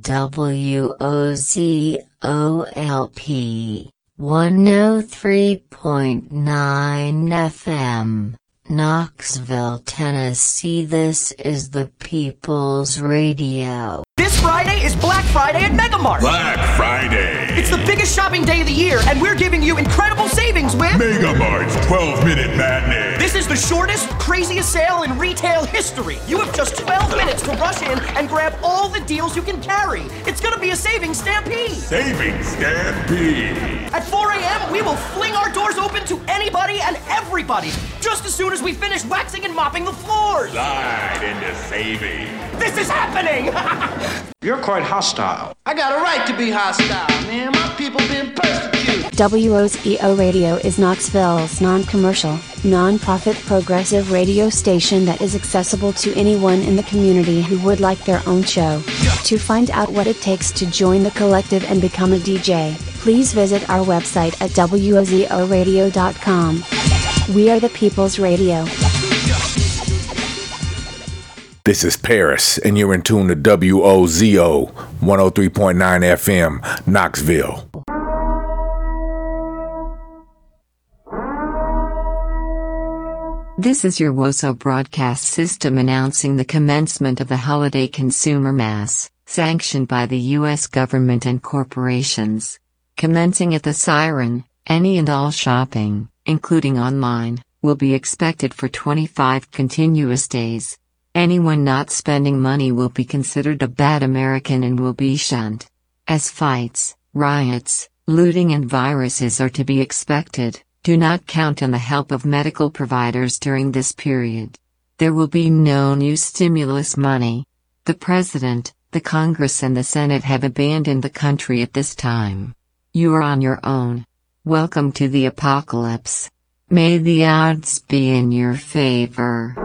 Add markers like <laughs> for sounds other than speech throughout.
W O Z O L P 103.9 FM, Knoxville, Tennessee. This is the People's Radio. This Friday is Black Friday at Megamart. Black Friday. It's the biggest shopping day of the year, and we're giving you incredible savings with Megamart's 12 Minute Matinee. This is the shortest, craziest sale in retail history. You have just 12 minutes to rush in and grab all the deals you can carry. It's gonna be a savings stampede. Savings Stampede. At 4 a.m., we will fling our doors open to anybody and everybody, just as soon as we finish waxing and mopping the floors. Slide into saving. This is happening! <laughs> You're quite hostile. I got a right to be hostile, man. My people being persecuted. WOZO Radio is Knoxville's non-commercial, non-profit progressive radio station that is accessible to anyone in the community who would like their own show. To find out what it takes to join the collective and become a DJ, please visit our website at WOZORadio.com. We are the People's Radio. This is Paris, and you're in tune to WOZO 103.9 FM, Knoxville. This is your WOZO broadcast system announcing the commencement of the holiday consumer mass, sanctioned by the U.S. government and corporations. Commencing at the siren, any and all shopping, including online, will be expected for 25 continuous days. Anyone not spending money will be considered a bad American and will be shunned. As fights, riots, looting, and viruses are to be expected, do not count on the help of medical providers during this period. There will be no new stimulus money. The President, the Congress, and the Senate have abandoned the country at this time. You are on your own. Welcome to the apocalypse. May the odds be in your favor.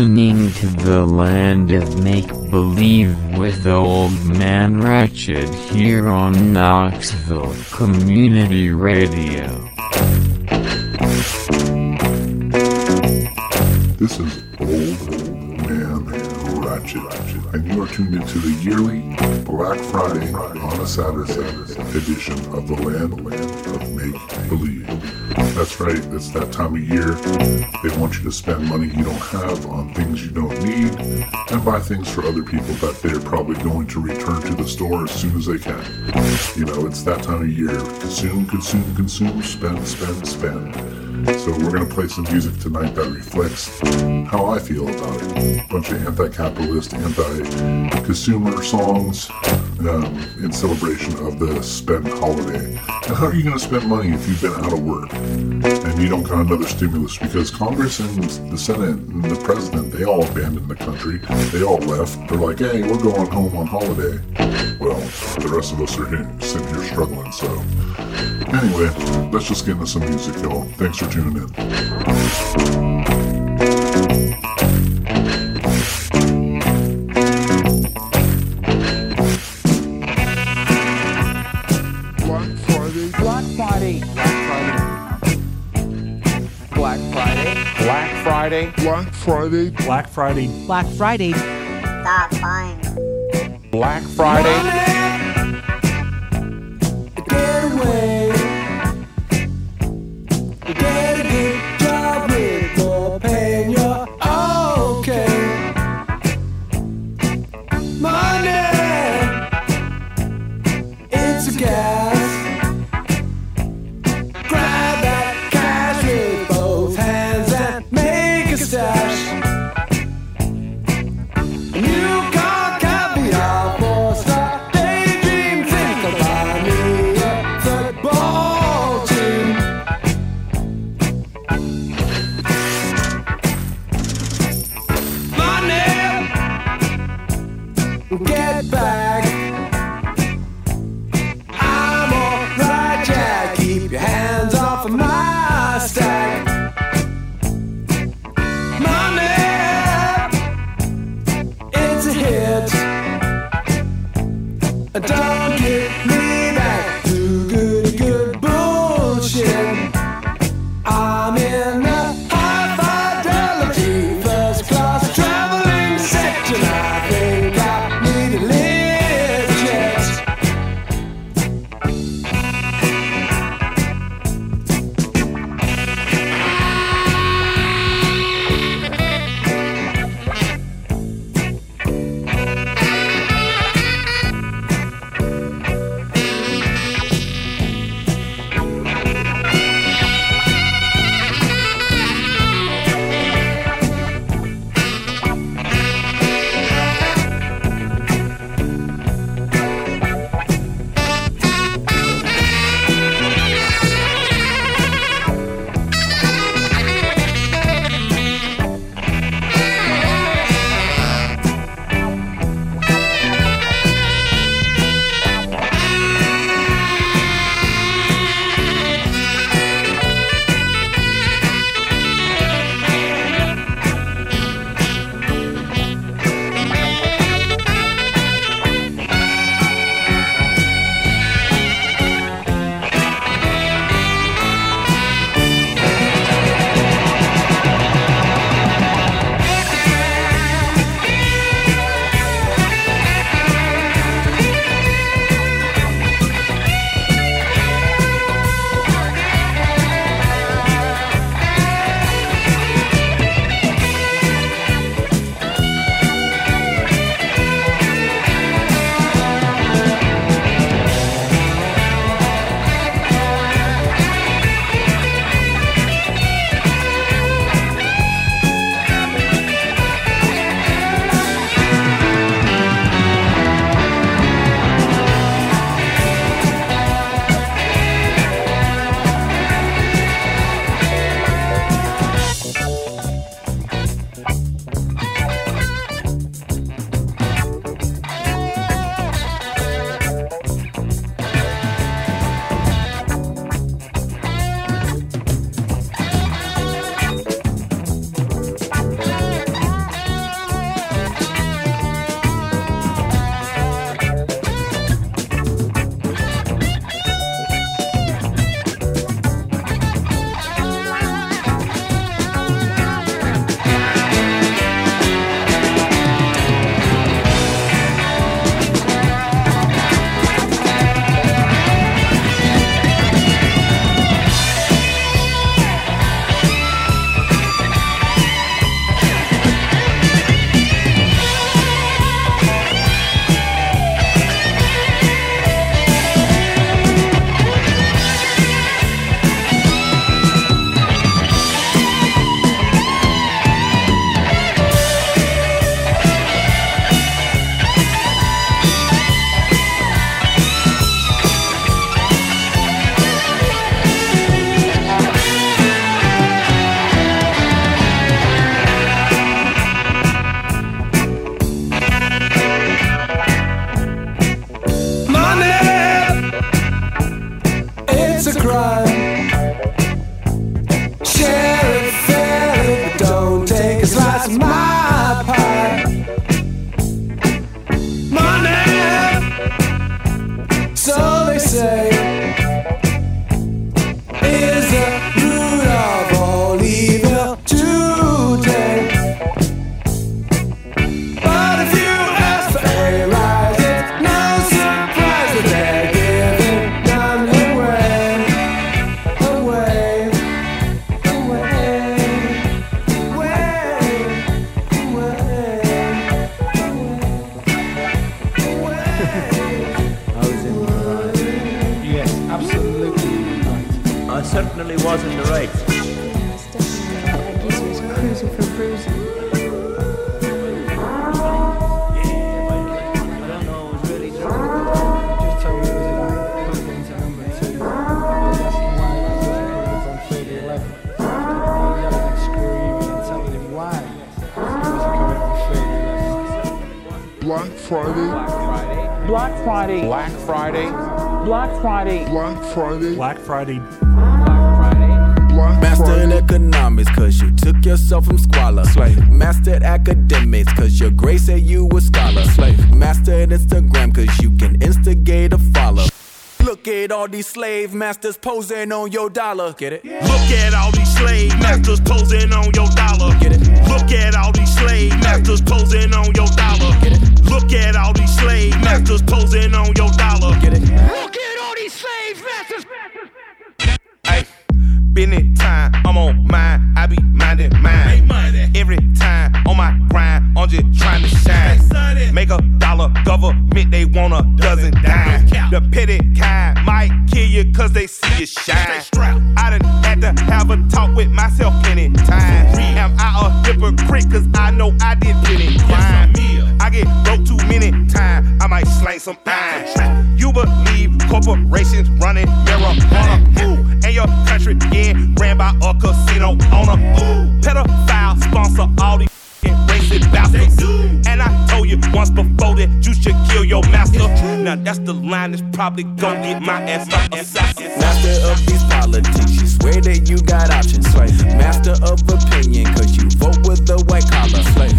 Listening to the land of make believe with Old Man Ratchet here on Knoxville Community Radio. This is Old Man Ratchet, and you are tuned into the yearly Black Friday on a Saturday edition of the Land Believe. That's right, it's that time of year. They want you to spend money you don't have on things you don't need and buy things for other people that they're probably going to return to the store as soon as they can. You know, it's that time of year. Consume, consume, consume, spend, spend, spend. So we're going to play some music tonight that reflects how I feel about it. A bunch of anti-capitalist, anti-consumer songs um, in celebration of the spend holiday. And how are you going to spend money if you've been out of work you don't got another stimulus? Because Congress and the Senate and the President, they all abandoned the country. They all left. They're like, hey, we're going home on holiday. Well, the rest of us are here, sitting here struggling, so... Anyway, let's just get into some music, y'all. Thanks for tuning in. Friday. Black Friday. Black Friday. Black Friday. Stop buying. Black Friday. Get yelling and screaming and telling him why. He wasn't coming on three to. Black Friday. Black Friday. Black Friday. Black Friday. Black Friday. Black Friday. Black Mastered economics cause you took yourself from squalor. Slave. Mastered academics cause your grade said you a scholar. Slave. Mastered Instagram cause you can instigate a follow. Look at all these slave masters posing on your dollar. Get it? Look at all these slave masters posing on your dollar. Get it? Look at all these slave masters posing on your dollar. Get it? Look at all these slave masters posing on your dollar. Get it. Look at it? It time, I'm on mine, I be minding mine. Every time on my grind, I'm just trying to shine. Make a dollar, government, they want a dozen dime. The petty kind might kill you cause they see you shine. I done had to have a talk with myself plenty times. Am I a hypocrite cause I know I did plenty crime. I get dope too many times, I might slang some eyes. You believe corporations running marijuana, ooh, and your country getting ran by a casino owner, ooh. Pedophile sponsor all these racist bastards. And I told you once before that you should kill your master. Now that's the line that's probably gonna get my ass my. Master of these politics, you swear that you got options. Master of opinion, cause you vote with the white collar.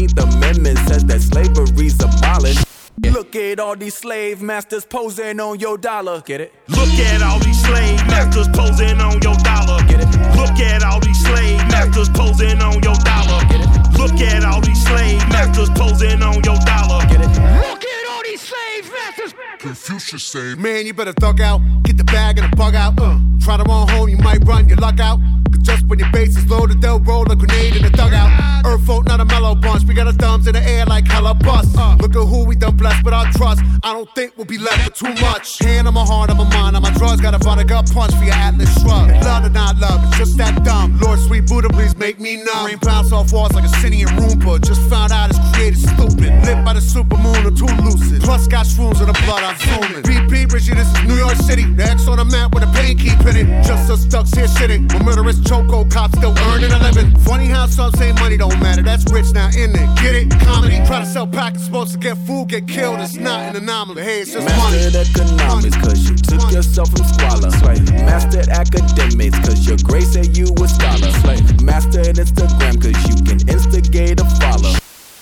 14th Amendment says that slavery's abolished. Yeah. Look at all these slave masters posing on your dollar. Get it? Look at all these slave masters posing on your dollar. Get it? Look at all these slave masters posing on your dollar. Get it? Look at all these slave masters posing on your dollar. Get it? Look at all these slave masters. Confucius say, Man, you better thug out. Get the bag and the bug out. Uh, try to run home, you might run your luck out. Just when your base is loaded, they'll roll a grenade in the dugout. Earth folk, not a mellow bunch. We got our thumbs in the air like hella bust. Uh, look at who we done blessed with our trust. I don't think we'll be left with too much. Hand on my heart, on my mind, on my drugs. Got a vodka gut punch for your Atlas shrug. Love or not love, it's just that dumb. Lord, sweet Buddha, please make me numb. Rain bounce off walls like a in Roomba. Just found out it's created stupid. Lit by the supermoon or too lucid. Plus got shrooms in the blood, I'm zooming. BP, Richie, this is New York City. The X on the map with a pain keep. Just us ducks here shitting. When murderous choco cops still earning a living. Funny how some say money don't matter. That's rich now, in it? Get it? Comedy. Try to sell packets, supposed to get food, get killed. It's not an anomaly. Hey, it's just money. Mastered economics cause you took yourself from squalor. Slave. Mastered academics cause your grade said you a scholar. Slave. Mastered Instagram cause you can instigate a follow.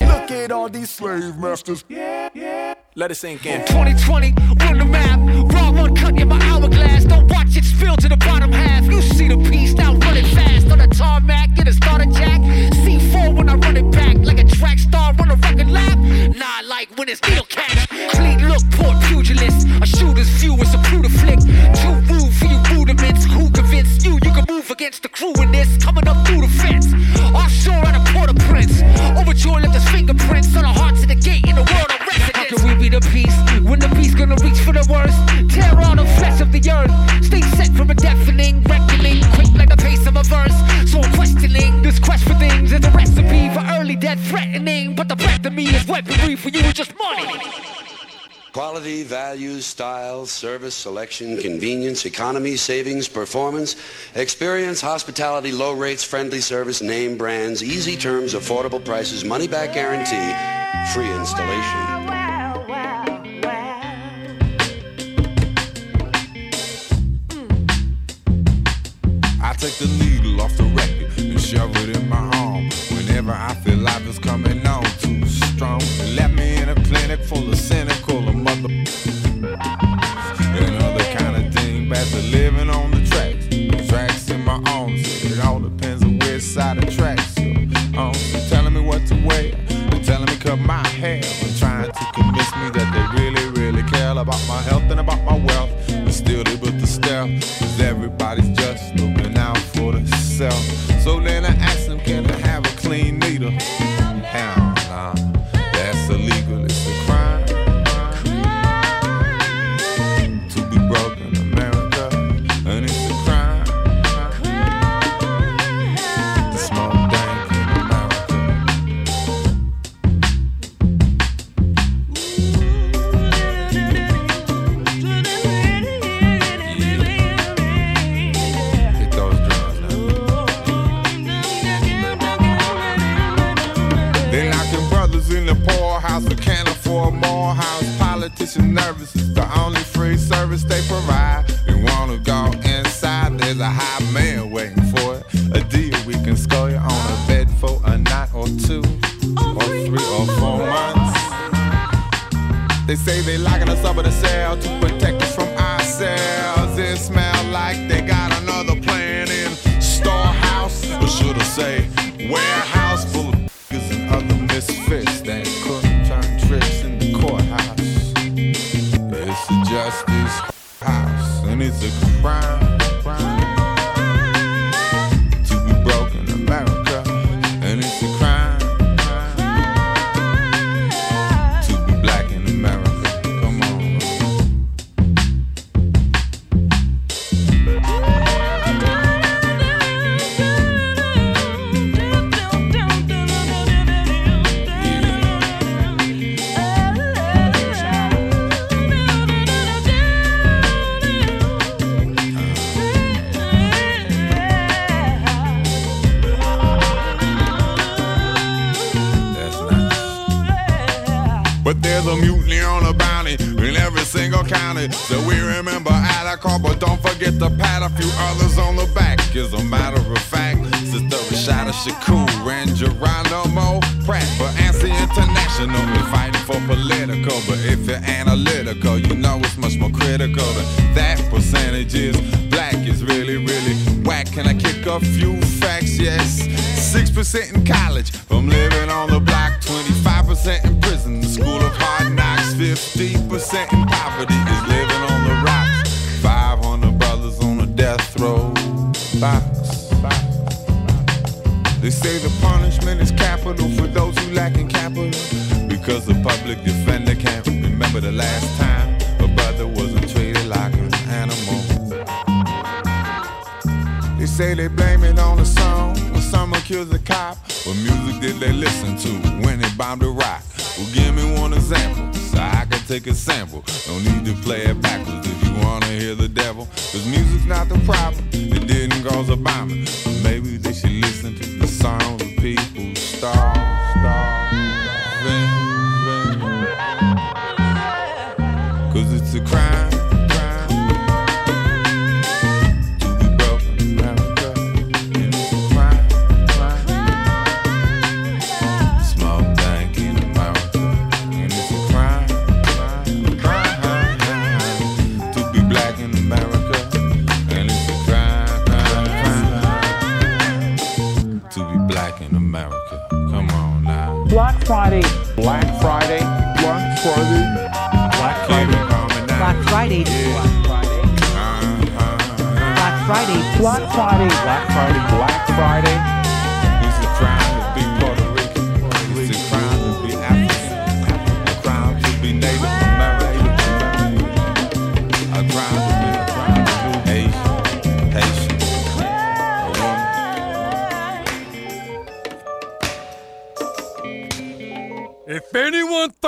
Look at all these slave masters. Yeah, yeah. Let it sink in. 2020, run the map. One cut in my hourglass. Don't watch it spill to the bottom half. You see the piece now running fast on the tarmac. Get a starter jack. C4 when I run it back like a track star on a record lap. Nah, like when it's needle catch. Clean look, poor pugilist. A shooter's view is a brutal flick. Too rude for you rudiments. Who convinced you you can move against the crew in this? Coming up through the fence. Offshore at a Port-au-Prince. Overjoyed Values, style, service, selection, convenience, economy, savings, performance, experience, hospitality, low rates, friendly service, name brands, easy terms, affordable prices, money back guarantee, free installation. say they capital because the public defender can't remember the last time a brother wasn't treated like an animal. They say they blame it on the song when some kills the cop. What music did they listen to when they bombed rock Well, give me one example so I can take a sample. Don't need to play it backwards if you wanna hear the devil. Cause music's not the problem, it didn't cause a bombing. Maybe they should listen to the song of people stars. Friday. Black Friday. Black Friday. Black Friday. Black Friday. Black Friday. Black Friday. Black Friday. Black Friday. Black Friday.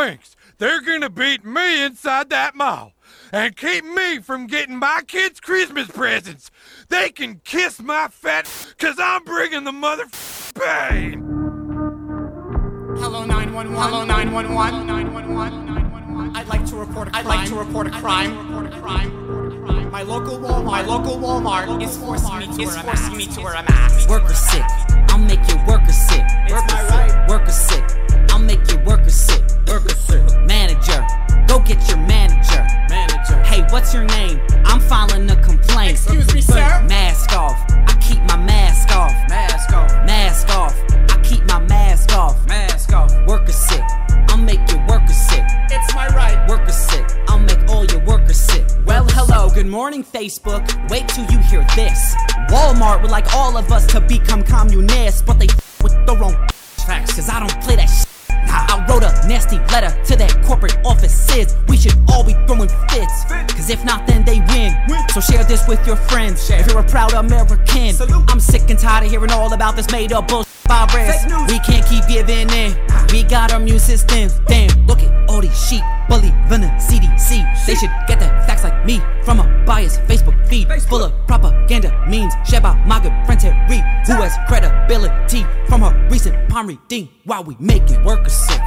thinks they're going to beat me inside that mall and keep me from getting my kids Christmas presents, they can kiss my fat cuz I'm bringing the mother pain. Hello 911. Hello 911. Hello 911. 911. I'd like to report a crime. I'd like to report a crime. My local Walmart, my local Walmart local is forcing me to is wear a mask. Me to wear a mask. Workers sick. I'll make your worker sick. Worker sick. Worker sick. Get your manager. Manager. Hey, what's your name? I'm filing a complaint. Excuse me, sir. Mask off. I keep my mask off. Mask off. Mask off. I keep my mask off. Mask off. Worker sick. I'll make your worker sick. It's my right. Worker sick. I'll make all your workers sick. Well, hello, good morning, Facebook. Wait till you hear this. Walmart would like all of us to become communists, but they with the wrong facts, cause I don't play that shit. Nah, I wrote a nasty letter to that corporate offices. We should all be throwing fits. Cause if not, then they win. So share this with your friends. If you're a proud American, I'm sick and tired of hearing all about this made up bullshit. Virus. We can't keep giving in. We got our immune systems. Damn, look at all these sheep believing the CDC. They should get their facts like me from a biased Facebook feed full of propaganda memes shared by my good friend Terry, who has credibility from her recent palm reading. While we making workers sick,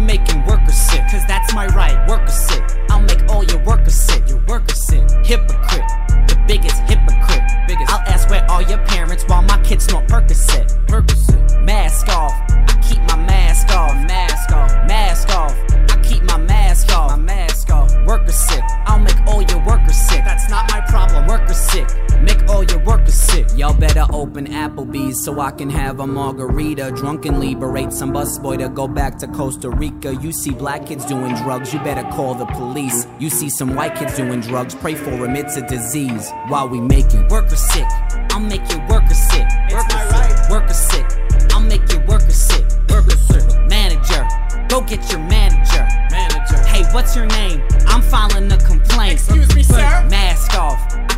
making workers sick, cause that's my right. Workers sick, I'll make all your workers sick. Your workers sick, hypocrite, the biggest hypocrite. Biggest. I'll ask where are your parents while my kids snort Percocet. Percocet, mask off. I keep my mask off. Mask off. Mask off. I keep my mask off. My mask off. Workers sick. I'll make all your workers sick. That's not my problem. Workers sick. Make all your workers sick. Y'all better open Applebee's so I can have a margarita. Drunkenly berate some busboy to go back to Costa Rica. You see black kids doing drugs, you better call the police. You see some white kids doing drugs, pray for them, it's a disease. While we making workers sick, I'll make your workers sick. Workers sick. Workers sick. I'll make your workers sick. Workers sick. Manager, go get your manager. Manager. Hey, what's your name? I'm filing a complaint. Excuse me, sir. Mask off.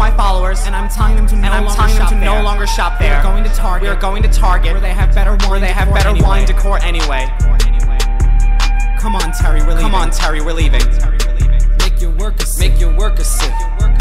My followers, And I'm telling them to no and I'm longer telling them shop to there. no longer shop We there. are going to Target. We are going to Target, Where they have better wine where they have decor better anyway. wine decor anyway. Come on, Terry, we're leaving. Come on, Terry, we're leaving. Make your workers sick. Make your workers sick. I'm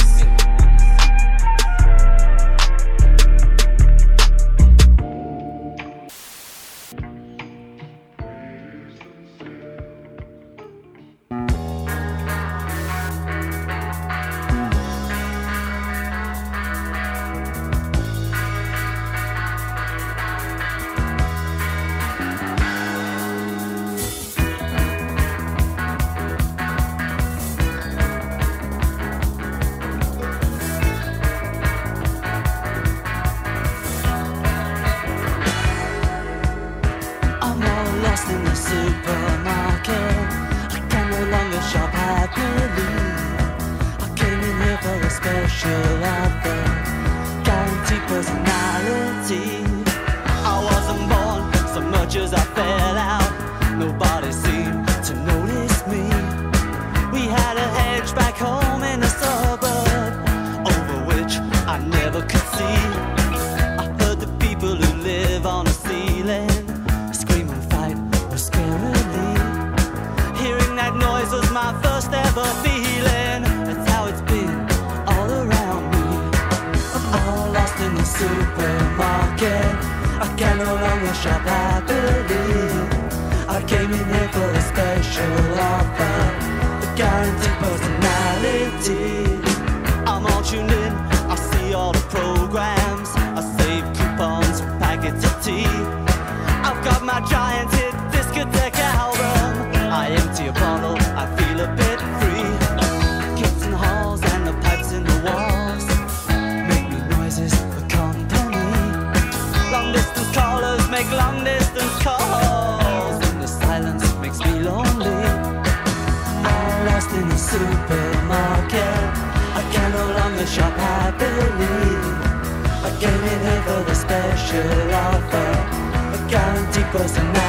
special offer, a guaranteed personality.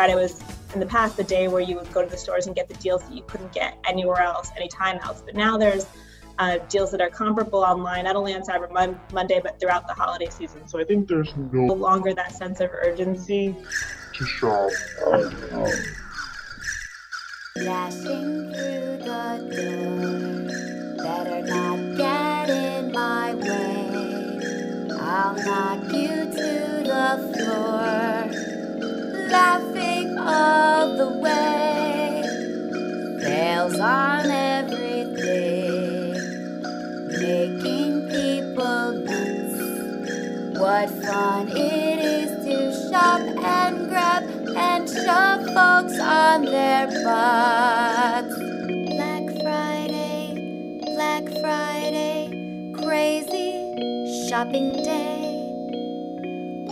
Friday was in the past the day where you would go to the stores and get the deals that you couldn't get anywhere else, anytime else. But now there's uh, deals that are comparable online, not only on Cyber Mon- Monday, but throughout the holiday season. So I think there's no longer that sense of urgency to shop. Through the not get in my way. I'll knock you to the floor, laughing all the way. Sales on everything, making people nuts. What fun it is to shop and grab and shove folks on their butts. Black Friday, Black Friday, crazy shopping day.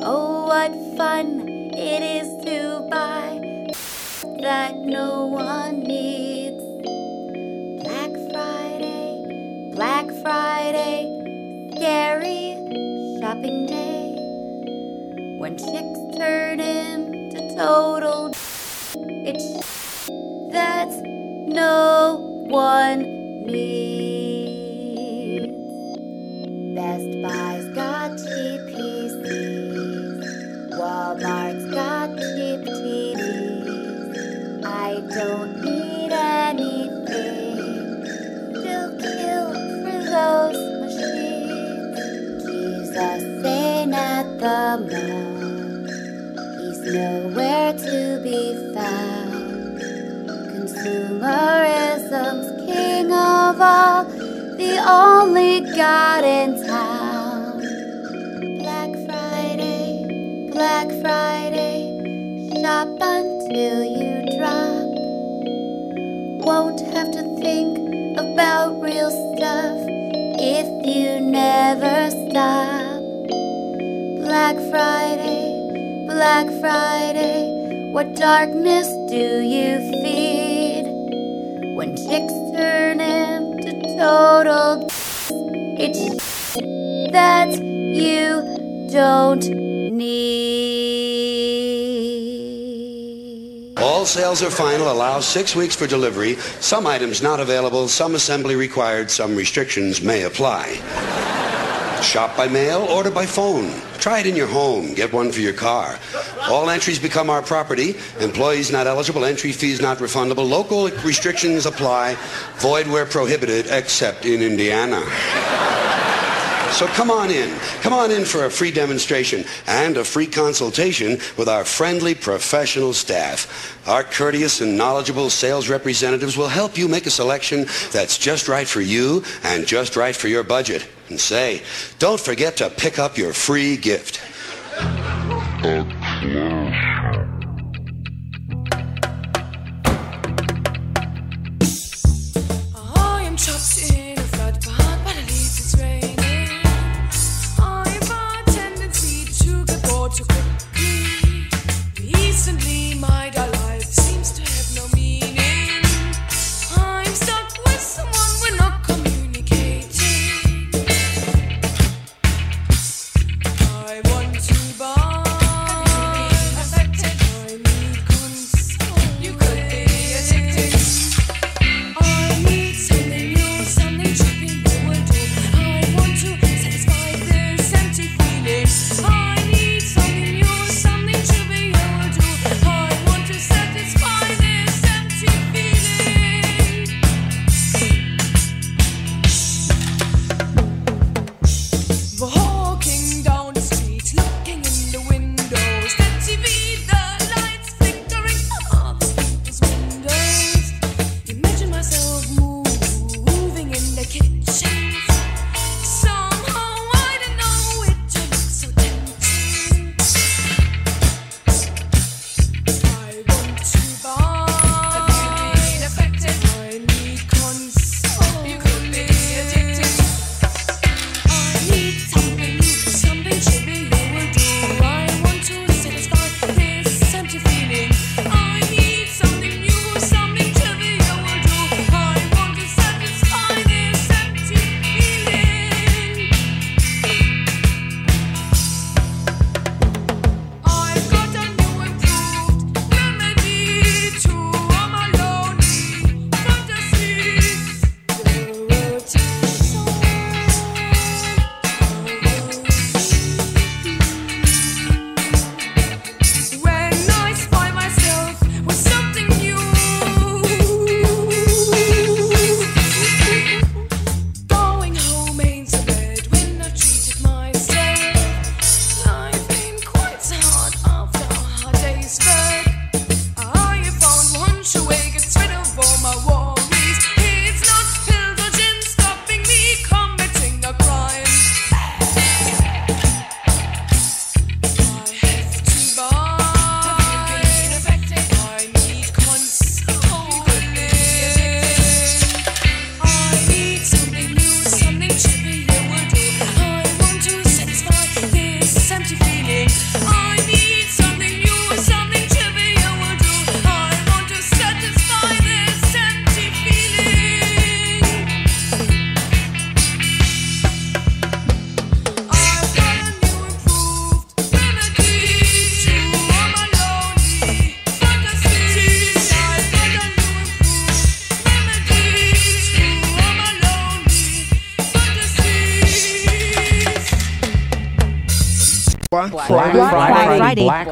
Oh, what fun it is to buy that no one needs. Black Friday, Black Friday, scary shopping day. When chicks turn into total it's that no one needs. Best Buy's of all, the only God in town. Black Friday, Black Friday, shop until you drop. Won't have to think about real stuff if you never stop. Black Friday, Black Friday, what darkness do you feed? Total it's that you don't need. All sales are final. Allow six weeks for delivery. Some items not available, some assembly required, some restrictions may apply. Shop by mail, order by phone. Try it in your home. Get one for your car. All entries become our property. Employees not eligible. Entry fees not refundable. Local restrictions apply. Void where prohibited, except in Indiana. So come on in. Come on in for a free demonstration and a free consultation with our friendly professional staff. Our courteous and knowledgeable sales representatives will help you make a selection that's just right for you and just right for your budget. And say, don't forget to pick up your free gift.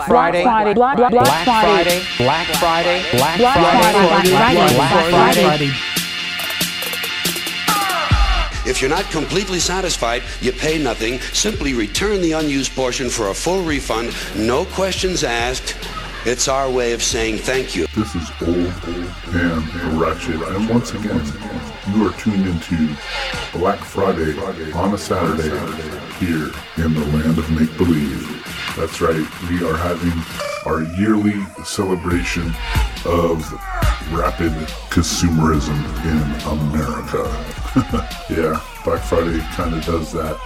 Friday, Black Black Friday, Friday, Black Black Black Friday, Friday, Black Friday, Black Black Friday, Friday, Black Friday, Black Friday. If you're not completely satisfied, you pay nothing. Simply return the unused portion for a full refund, no questions asked. It's our way of saying thank you. This is Old old Man Ratchet, and once again, you are tuned into Black Friday on a Saturday here in the land of make believe. That's right, we are having our yearly celebration of rapid consumerism in America. <laughs> yeah, Black Friday kind of does that.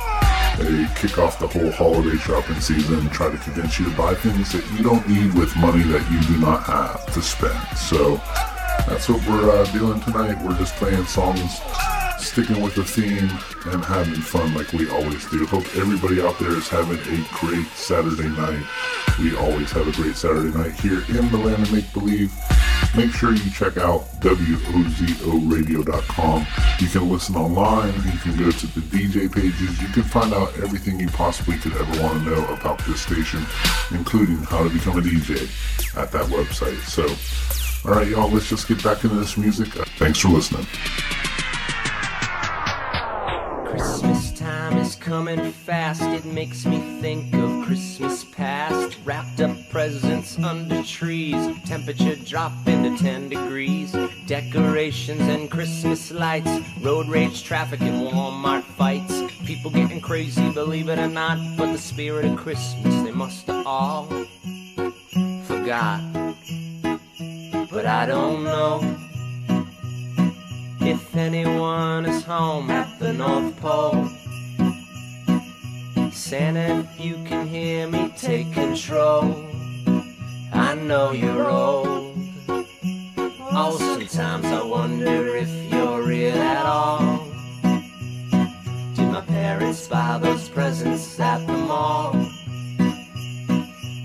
They kick off the whole holiday shopping season try to convince you to buy things that you don't need with money that you do not have to spend. So that's what we're uh, doing tonight. We're just playing songs, sticking with the theme, and having fun like we always do. Hope everybody out there is having a great Saturday night. We always have a great Saturday night here in the land of make believe. Make sure you check out WOZORadio.com. You can listen online. You can go to the DJ pages. You can find out everything you possibly could ever want to know about this station, including how to become a DJ at that website. So, all right, y'all, let's just get back into this music. Thanks for listening. Christmas time is coming fast. It makes me think of Christmas past. Wrapped up presents under trees. Temperature dropping to 10 degrees. Decorations and Christmas lights. Road rage traffic and Walmart fights. People getting crazy, believe it or not. But the spirit of Christmas, they must have all forgot. But I don't know if anyone is home at the North Pole. Santa, if you can hear me, take control. I know you're old. Oh, sometimes I wonder if you're real at all. Did my parents buy those presents at the mall?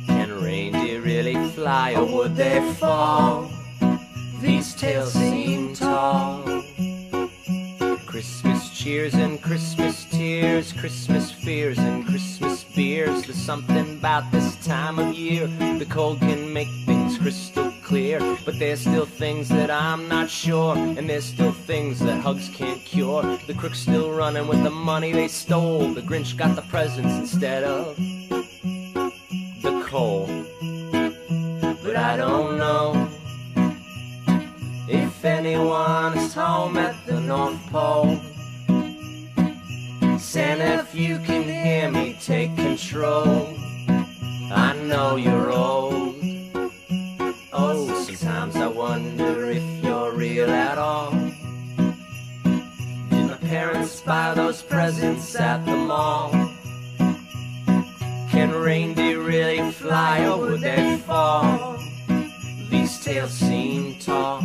Can reindeer really fly or would they fall? These tales cheers and Christmas tears, Christmas fears and Christmas beers. There's something about this time of year. The cold can make things crystal clear, but there's still things that I'm not sure, and there's still things that hugs can't cure. The crook's still running with the money they stole. The Grinch got the presents instead of the coal. But I don't know if anyone is home at the North Pole. Santa, if you can hear me, take control. I know you're old. Oh, sometimes I wonder if you're real at all. Did my parents buy those presents at the mall? Can reindeer really fly or would they fall? These tales seem tall.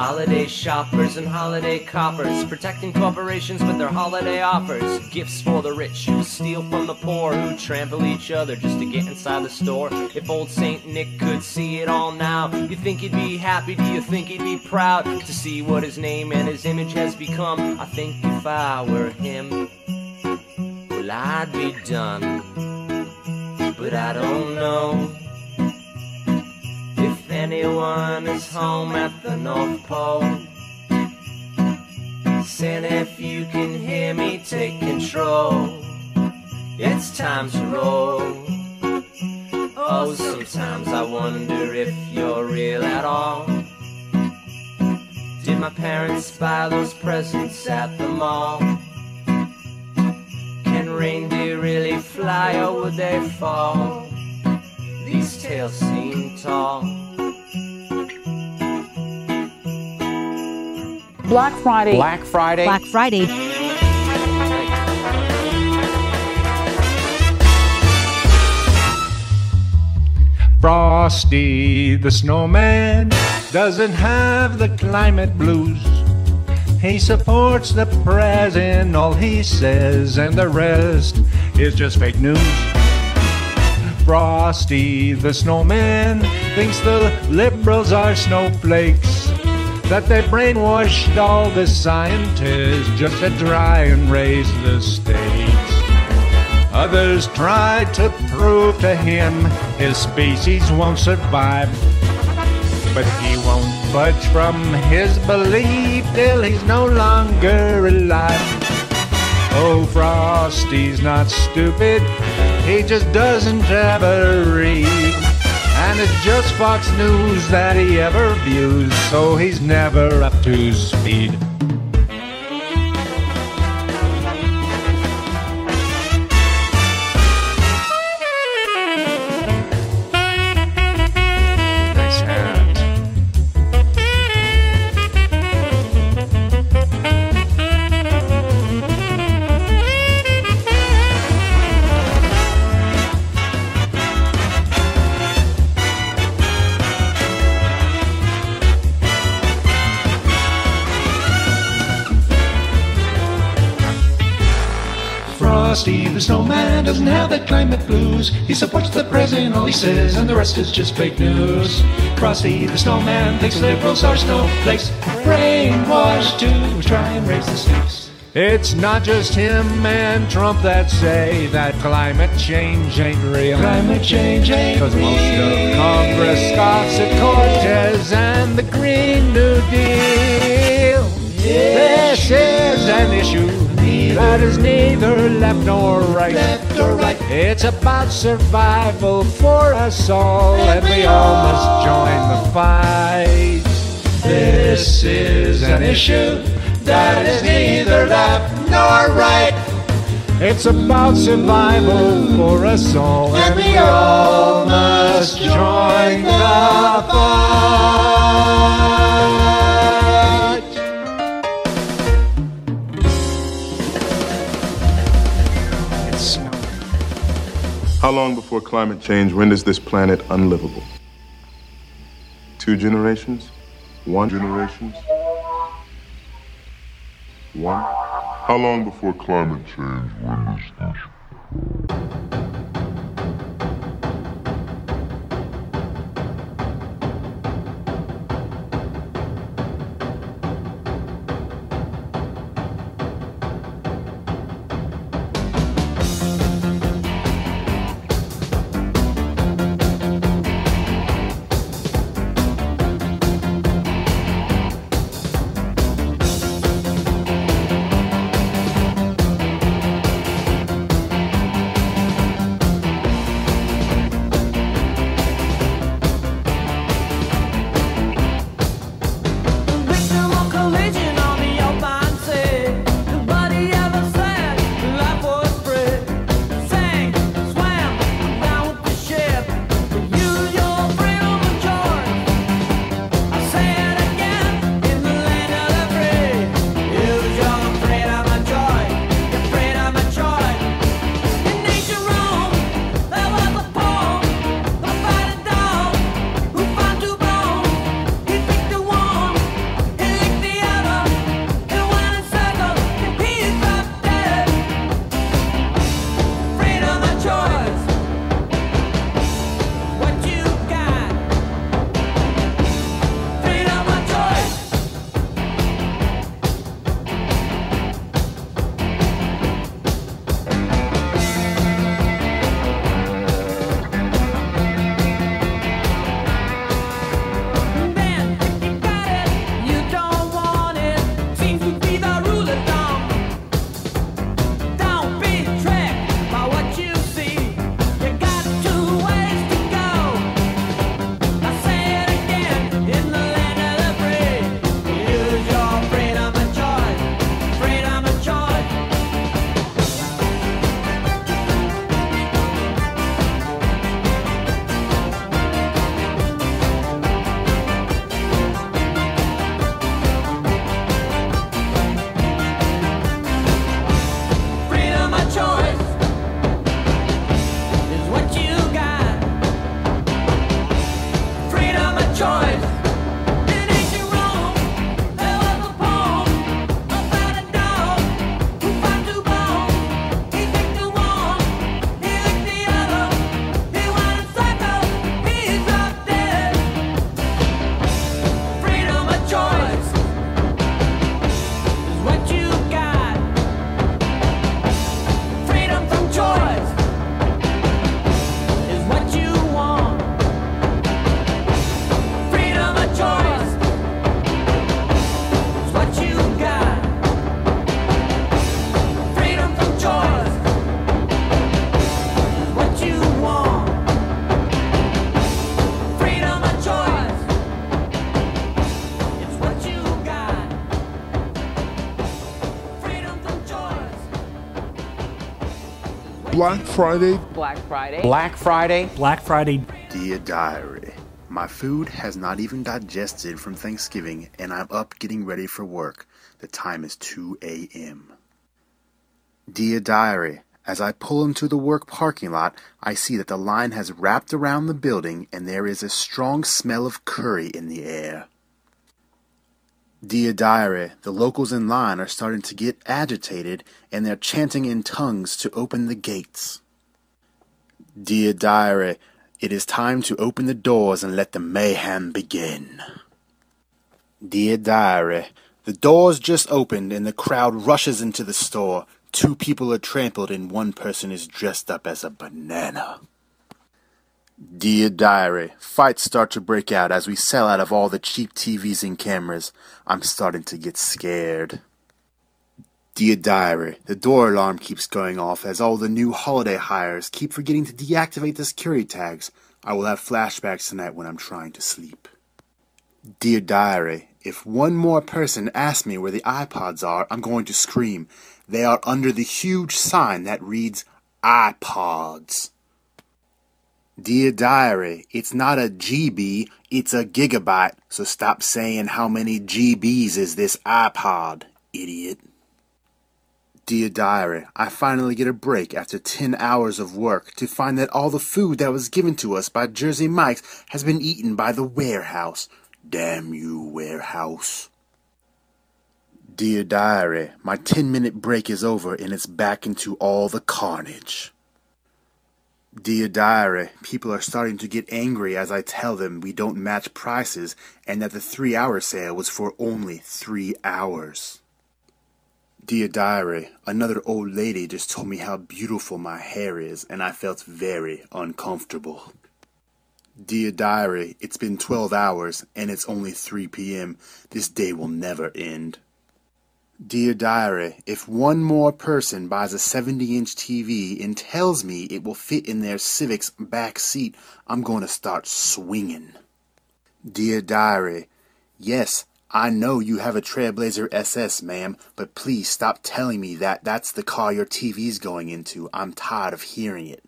Holiday shoppers and holiday coppers protecting corporations with their holiday offers. Gifts for the rich who steal from the poor, who trample each other just to get inside the store. If old Saint Nick could see it all now, you think he'd be happy? Do you think he'd be proud to see what his name and his image has become? I think if I were him, well, I'd be done. But I don't know anyone is home at the North Pole. Santa, if you can hear me, take control. It's time to roll. Oh, sometimes I wonder if you're real at all. Did my parents buy those presents at the mall? Can reindeer really fly or would they fall? These tales seem tall. Black Friday. Black Friday. Black Friday. Frosty the snowman doesn't have the climate blues. He supports the president, all he says, and the rest is just fake news. Frosty the snowman thinks the liberals are snowflakes, that they brainwashed all the scientists just to try and raise the stakes. Others tried to prove to him his species won't survive. But he won't budge from his belief till he's no longer alive. Oh, Frosty's not stupid, he just doesn't ever read. And it's just Fox News that he ever views, so he's never up to speed. Blues. He supports the president, all he says, and the rest is just fake news. Frosty the snowman thinks liberals are snowflakes, brainwashed to try and raise the stakes. It's not just him and Trump that say that climate change ain't real. Climate change ain't Cause most of Congress scoffs at Cortez and the Green New Deal. This is an issue that is neither left nor right. Left or right. It's about survival for us all, and we all must join the fight. This is an issue that is neither left nor right. It's about survival for us all, and we all must join the fight. How long before climate change renders this planet unlivable? Two generations? One generations? One? How long before climate change renders this Friday. Black Friday. Black Friday. Black Friday. Dear Diary, my food has not even digested from Thanksgiving, and I'm up getting ready for work. The time is 2 a.m. Dear Diary, as I pull into the work parking lot, I see that the line has wrapped around the building and there is a strong smell of curry in the air. Dear Diary, the locals in line are starting to get agitated and they're chanting in tongues to open the gates. Dear Diary, it is time to open the doors and let the mayhem begin. Dear Diary, the doors just opened and the crowd rushes into the store. Two people are trampled and one person is dressed up as a banana. Dear Diary, fights start to break out as we sell out of all the cheap TVs and cameras. I'm starting to get scared. Dear Diary, the door alarm keeps going off as all the new holiday hires keep forgetting to deactivate the security tags. I will have flashbacks tonight when I'm trying to sleep. Dear Diary, if one more person asks me where the iPods are, I'm going to scream. They are under the huge sign that reads iPods. Dear Diary, it's not a GB, it's a gigabyte, so stop saying how many GBs is this iPod, idiot. Dear Diary, I finally get a break after 10 hours of work to find that all the food that was given to us by Jersey Mike's has been eaten by the warehouse. Damn you, warehouse. Dear Diary, my 10 minute break is over and it's back into all the carnage. Dear Diary, people are starting to get angry as I tell them we don't match prices and that the three hour sale was for only three hours. Dear Diary, another old lady just told me how beautiful my hair is and I felt very uncomfortable. Dear Diary, it's been 12 hours and it's only 3 p.m. This day will never end. Dear Diary, if one more person buys a 70 inch TV and tells me it will fit in their Civic's back seat, I'm going to start swinging. Dear Diary, yes, I know you have a Trailblazer SS, ma'am, but please stop telling me that that's the car your TV's going into. I'm tired of hearing it.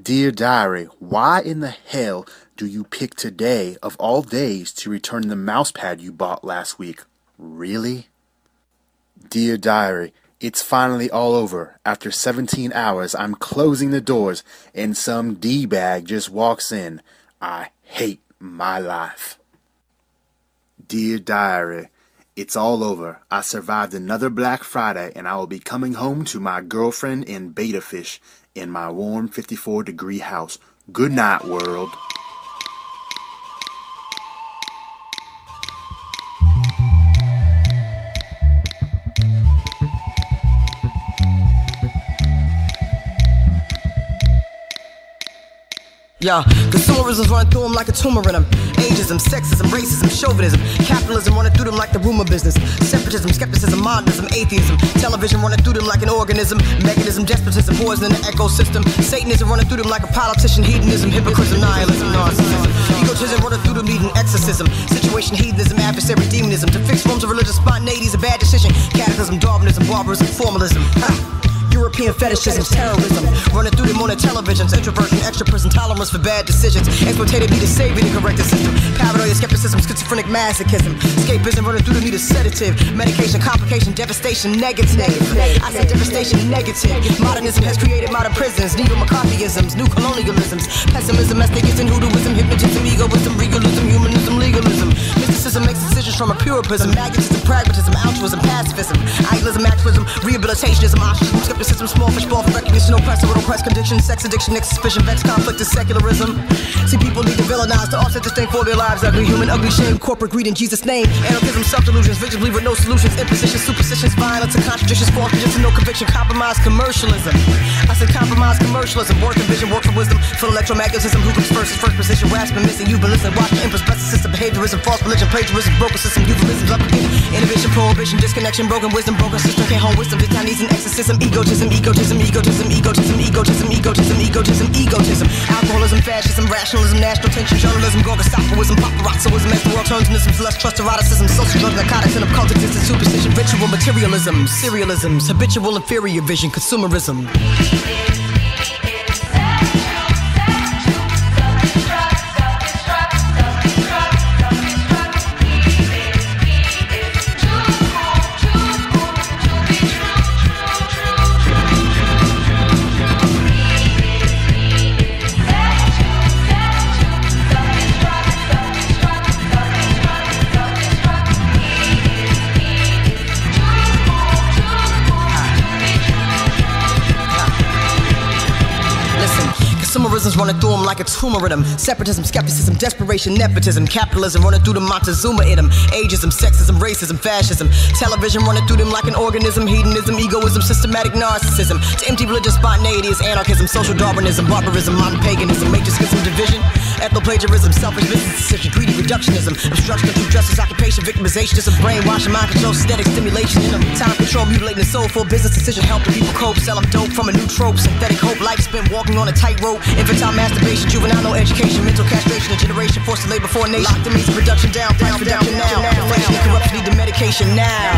Dear Diary, why in the hell do you pick today of all days to return the mousepad you bought last week? Really? Dear Diary, it's finally all over. After 17 hours, I'm closing the doors and some D bag just walks in. I hate my life. Dear Diary, it's all over. I survived another Black Friday and I will be coming home to my girlfriend in Betta Fish in my warm 54 degree house. Good night, world. Yeah, consumerism's running through them like a tumor in them. Ageism, sexism, racism, chauvinism, capitalism running through them like the rumor business. Separatism, skepticism, modernism, atheism, television running through them like an organism. Mechanism, despotism, poison in the ecosystem. Satanism running through them like a politician. Hedonism, hypocrisy, nihilism, narcissism. Egotism running through them needing exorcism. Situation, hedonism, adversary, demonism. To fix forms of religious spontaneity is a bad decision. Cataclysm, Darwinism, barbarism, formalism. Ha! European fetishism, terrorism, running through them on the televisions, introversion, extra prison tolerance for bad decisions, exploitative need to save me the corrective system, paranoia, skepticism, schizophrenic masochism, escapism, running through the need of sedative, medication, complication, devastation, negative. I said devastation, negative. Modernism has created modern prisons, neo McCarthyisms, new colonialisms, pessimism, mysticism, hoodooism, hypnotism, egoism, regalism, humanism, legalism. Mysticism makes decisions from a pure prism, magnetism, pragmatism, altruism, pacifism, idealism, activism, rehabilitationism, ostracism, skepticism, small fish ball for recognition, oppressor with oppressed condition, sex addiction, suspicion, vex, conflict, and secularism. See, people need to villainize to offset this thing for their lives. Ugly human, ugly shame, corporate greed in Jesus' name. Anarchism, self delusions, vigilance with no solutions, impositions, superstitions, violence, and contradictions, false and no conviction, compromise, commercialism. I said compromise, commercialism, work and vision, work for wisdom, full electromagnetism, who comes first is first position, rasp and missing, you've been listening, watch the empress, system, behaviorism, false religion, plagiarism, broken system, euphemisms, up innovation, prohibition, disconnection, broken wisdom, broken system, can't hold wisdom, this time needs an exorcism, egotism, egotism, egotism, egotism, egotism, egotism, egotism, egotism, alcoholism, fascism, rationalism, national tension, journalism, gorgastapoism, paparazzoism, as the world turns into some less trust eroticism, social drugs, narcotics, and occultism, superstition, ritual materialism, serialism, habitual inferior vision, consumerism. Running through them like a tumor in them. Separatism, skepticism, desperation, nepotism, capitalism running through the Montezuma in them. Ageism, sexism, racism, fascism. Television running through them like an organism. Hedonism, egoism, systematic narcissism. To empty religious spontaneity is anarchism, social Darwinism, barbarism, modern paganism, major schism, division. Ethnoplagiarism, selfish business decision, greedy reductionism, obstruction of true justice, occupation, a brainwashing, mind control, synthetic stimulation in them. Time control, mutilating the soul for business decision, helping people cope, sell them dope from a new trope, synthetic hope, life spent walking on a tightrope, infantile masturbation, juvenile no education, mental castration, a generation forced to labor for a nation. Locked in means of production down, down, reduction now. Inflation and corruption need the medication now.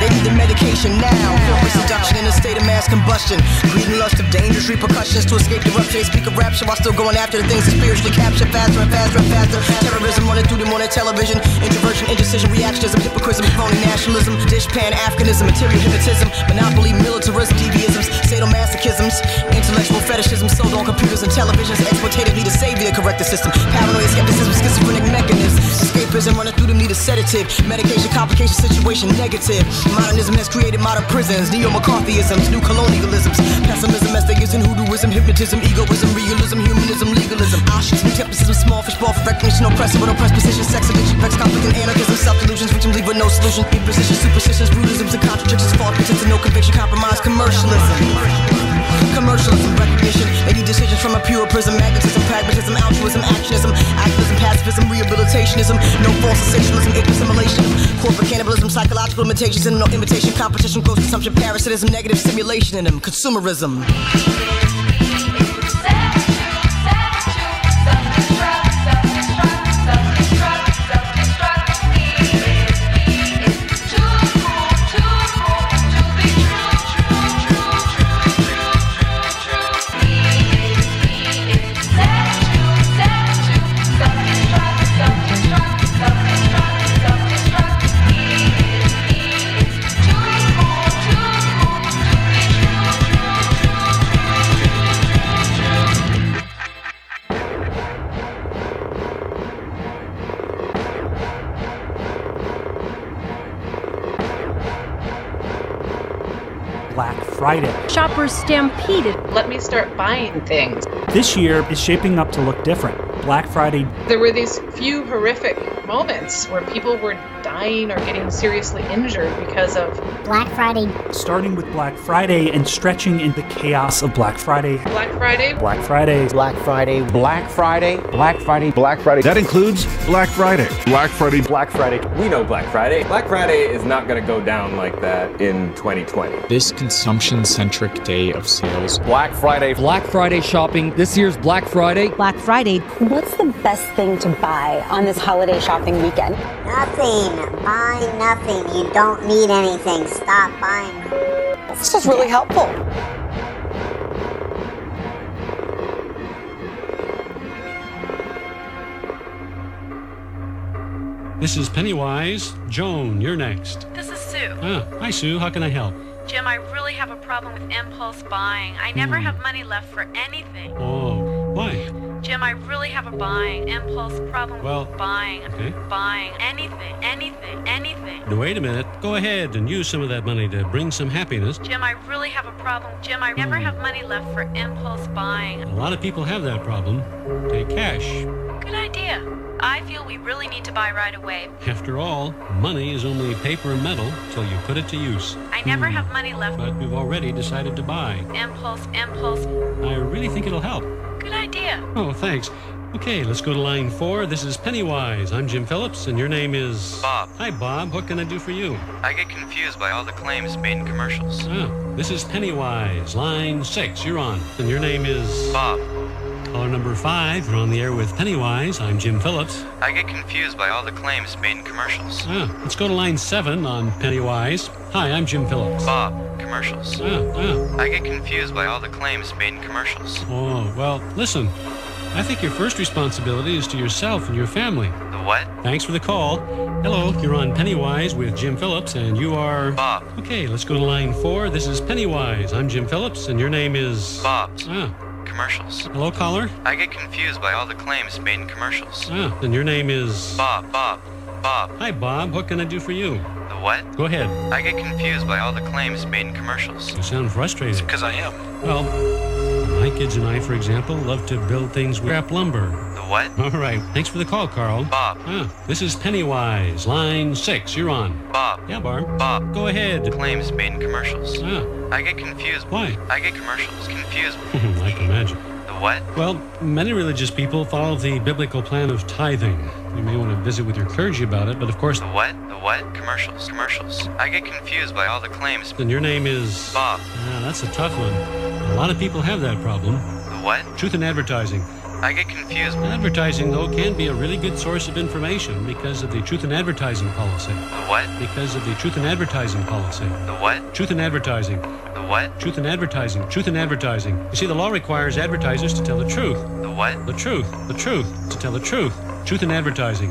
They need the medication now. Corporate seduction in a state of mass combustion. Greed and lust of dangerous repercussions to escape the rupture. They speak of rapture while still going after the things that spiritually capture faster and faster and faster. Terrorism running through them on their television. Introversion, indecision, reactionism, hypocrisy, phony nationalism, dish pan Africanism, material hypnotism, monopoly, militarism, deviisms, sadomasochisms, intellectual fetishism, sold on computers and televisions, a savior to correct the system. Paranoia, skepticism, schizophrenic mechanisms, escapism running through them need a sedative. Medication, complication, situation negative. Modernism has created modern prisons, neo McCarthyisms, new colonialisms, pessimism, atheism, hoodooism, hypnotism, egoism, realism, humanism, legalism, Auschwitz, skepticism, small fish ball for recognition, oppressive, but oppressed position, sex addiction, vex, conflict, and anarchism, self delusions, victims leave with no solution, impositions, superstitions, brutalisms, and contradictions, false pretense, and no conviction, compromise, commercialism. Commercialism, recognition, any decisions from a pure prism, magnetism, pragmatism, altruism, actionism, activism, pacifism, rehabilitationism, no false sensationalism, assimilation, corporate cannibalism, psychological limitations, and no imitation, competition, gross consumption, parasitism, negative stimulation in them, consumerism. Black Friday. Shoppers stampeded. Let me start buying things. This year is shaping up to look different. Black Friday There were these few horrific moments where people were dying or getting seriously injured because of Black Friday. Starting with Black Friday and stretching into the chaos of Black Friday. Black Friday. Black Friday. Black Friday. Black Friday. Black Friday. Black Friday. That includes Black Friday. Black Friday. Black Friday. We know Black Friday. Black Friday is not going to go down like that in 2020. This consumption centric day of sales. Black Friday. Black Friday shopping. This year's Black Friday. Black Friday. What's the best thing to buy on this holiday shopping weekend? Nothing. Buy nothing. You don't need anything. Stop buying. This is really helpful. This is Pennywise. Joan, you're next. This is Sue. Ah, hi Sue, how can I help? Jim, I really have a problem with impulse buying. I never Hmm. have money left for anything. Oh, why? Jim, I really have a buying impulse problem Well, buying. okay. Buying anything, anything, anything. Now, wait a minute. Go ahead and use some of that money to bring some happiness. Jim, I really have a problem. Jim, I never Hmm. have money left for impulse buying. A lot of people have that problem. Take cash. Good idea. I feel we really need to buy right away. After all, money is only paper and metal till you put it to use. I never Hmm. have money left. But we've already decided to buy. Impulse, impulse. I really think it'll help. Good idea. Oh, thanks. Okay, let's go to line four. This is Pennywise. I'm Jim Phillips, and your name is Bob. Hi, Bob. What can I do for you? I get confused by all the claims made in commercials. Ah, this is Pennywise. Line six. You're on, and your name is Bob. Caller number five, you're on the air with Pennywise. I'm Jim Phillips. I get confused by all the claims made in commercials. Ah, let's go to line seven on Pennywise. Hi, I'm Jim Phillips. Bob, commercials. Yeah, yeah. I get confused by all the claims made in commercials. Oh, well, listen. I think your first responsibility is to yourself and your family. The what? Thanks for the call. Hello, you're on Pennywise with Jim Phillips, and you are. Bob. Okay, let's go to line four. This is Pennywise. I'm Jim Phillips, and your name is. Bob. Ah. Commercials. Hello, caller. I get confused by all the claims made in commercials. Ah, and your name is. Bob, Bob, Bob. Hi, Bob. What can I do for you? The what? Go ahead. I get confused by all the claims made in commercials. You sound frustrated. Because I am. Well, my kids and I, for example, love to build things with scrap lumber. The what? All right. Thanks for the call, Carl. Bob. Ah, this is Pennywise, line six. You're on. Bob. Yeah, Barb. Bob. Go ahead. Claims made in commercials. Ah, I get confused. Why? I get commercials confused. I can imagine. The what? Well, many religious people follow the biblical plan of tithing. You may want to visit with your clergy about it, but of course. The what? The what? Commercials. Commercials. I get confused by all the claims. And your name is. Bob. Ah, that's a tough one. A lot of people have that problem. The what? Truth in advertising. I get confused. Advertising, though, can be a really good source of information because of the truth in advertising policy. The what? Because of the truth in advertising policy. The what? Truth in advertising. The what? Truth in advertising. Truth in advertising. You see, the law requires advertisers to tell the truth. The what? The truth. The truth. To tell the truth. Truth in advertising.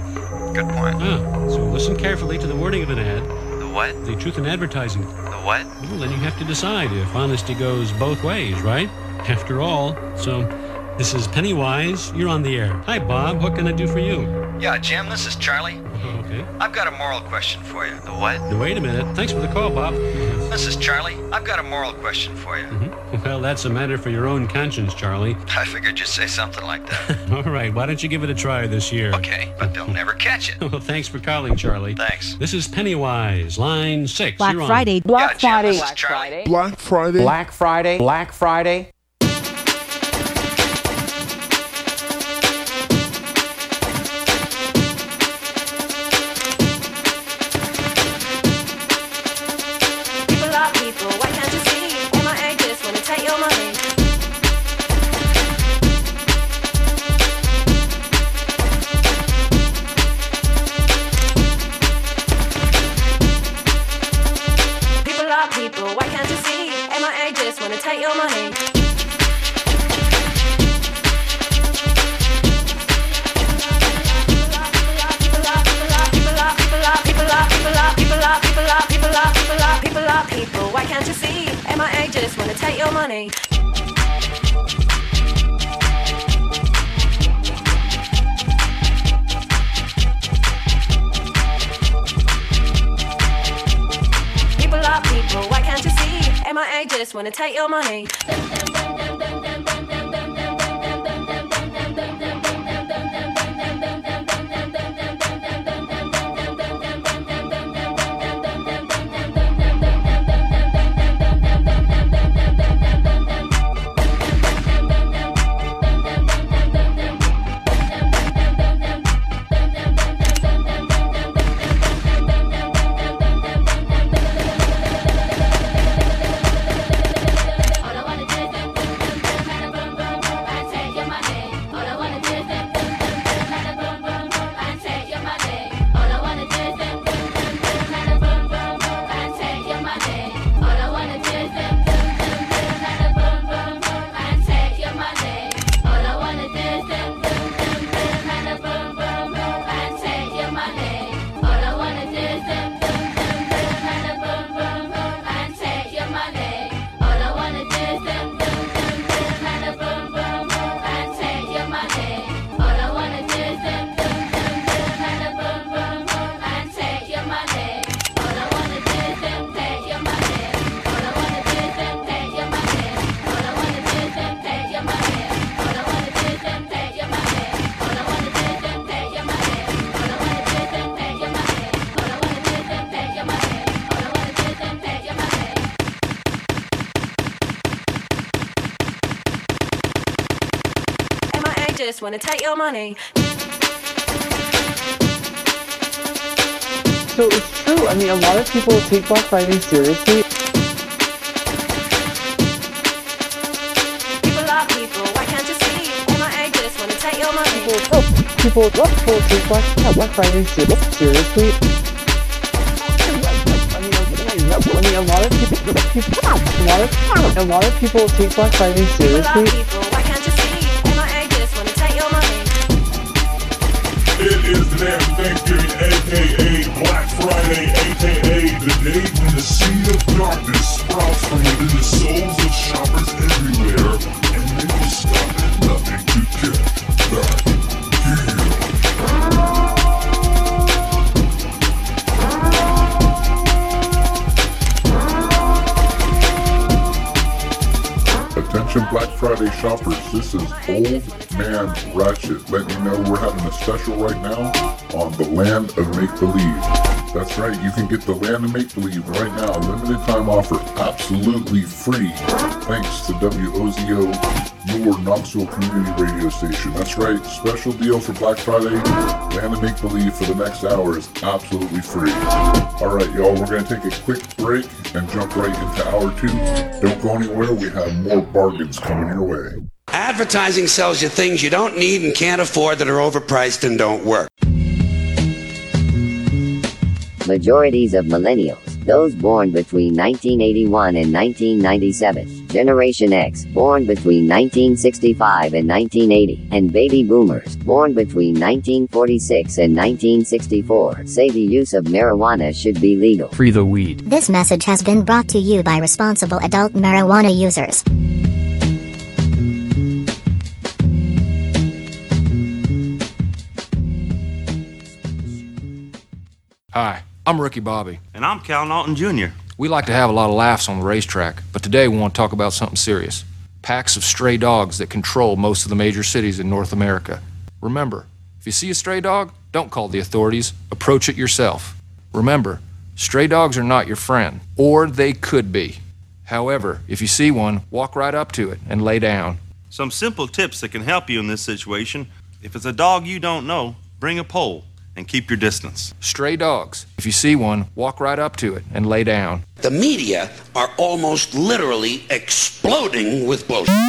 Good point. Ah, so listen carefully to the wording of an ad. The what? The truth in advertising. The what? Well, then you have to decide if honesty goes both ways, right? After all, so this is Pennywise. You're on the air. Hi, Bob. What can I do for you? Yeah, Jim, this is Charlie. Okay. I've got a moral question for you. The what? Wait a minute. Thanks for the call, Bob. This is Charlie. I've got a moral question for you. Mm-hmm. Well, that's a matter for your own conscience, Charlie. <laughs> I figured you'd say something like that. <laughs> All right. Why don't you give it a try this year? okay, but they'll <laughs> never catch it. well, thanks for calling, Charlie. Thanks. This is Pennywise, line six. Black You're on. Friday. Black yeah, Jim, Friday. this is Charlie. Black Friday. Black Friday. Black Friday. When take your money? So it's true. I mean, a lot of people take Black Friday seriously. People are people, why can't you see? Am I people, people take Black, Black Friday seriously. I mean, a lot of people, people a lot of, a lot of people take Black Friday seriously. Sprouts from within the souls of shoppers everywhere, and they nothing to get deal. Attention Black Friday shoppers, this is Old Man Ratchet letting you know we're having a special right now on the Land of Make Believe. That's right, you can get the Land of Make Believe right now, limited time offer, absolutely free, thanks to WOZO, your Knoxville community radio station. That's right, special deal for Black Friday, Land of Make Believe for the next hour is absolutely free. All right, y'all, we're going to take a quick break and jump right into hour two. Don't go anywhere, we have more bargains coming your way. Advertising sells you things you don't need and can't afford that are overpriced and don't work. Majorities of millennials, those born between 1981 and 1997, Generation X, born between 1965 and 1980, and baby boomers, born between 1946 and 1964, say the use of marijuana should be legal. Free the weed. This message has been brought to you by responsible adult marijuana users. Hi, I'm Ricky Bobby. And I'm Cal Naughton Jr. We like to have a lot of laughs on the racetrack, but today we want to talk about something serious packs of stray dogs that control most of the major cities in North America. Remember, if you see a stray dog, don't call the authorities, approach it yourself. Remember, stray dogs are not your friend, or they could be. However, if you see one, walk right up to it and lay down. Some simple tips that can help you in this situation. If it's a dog you don't know, bring a pole and keep your distance. Stray dogs. If you see one, walk right up to it and lay down. The media are almost literally exploding with bullshit.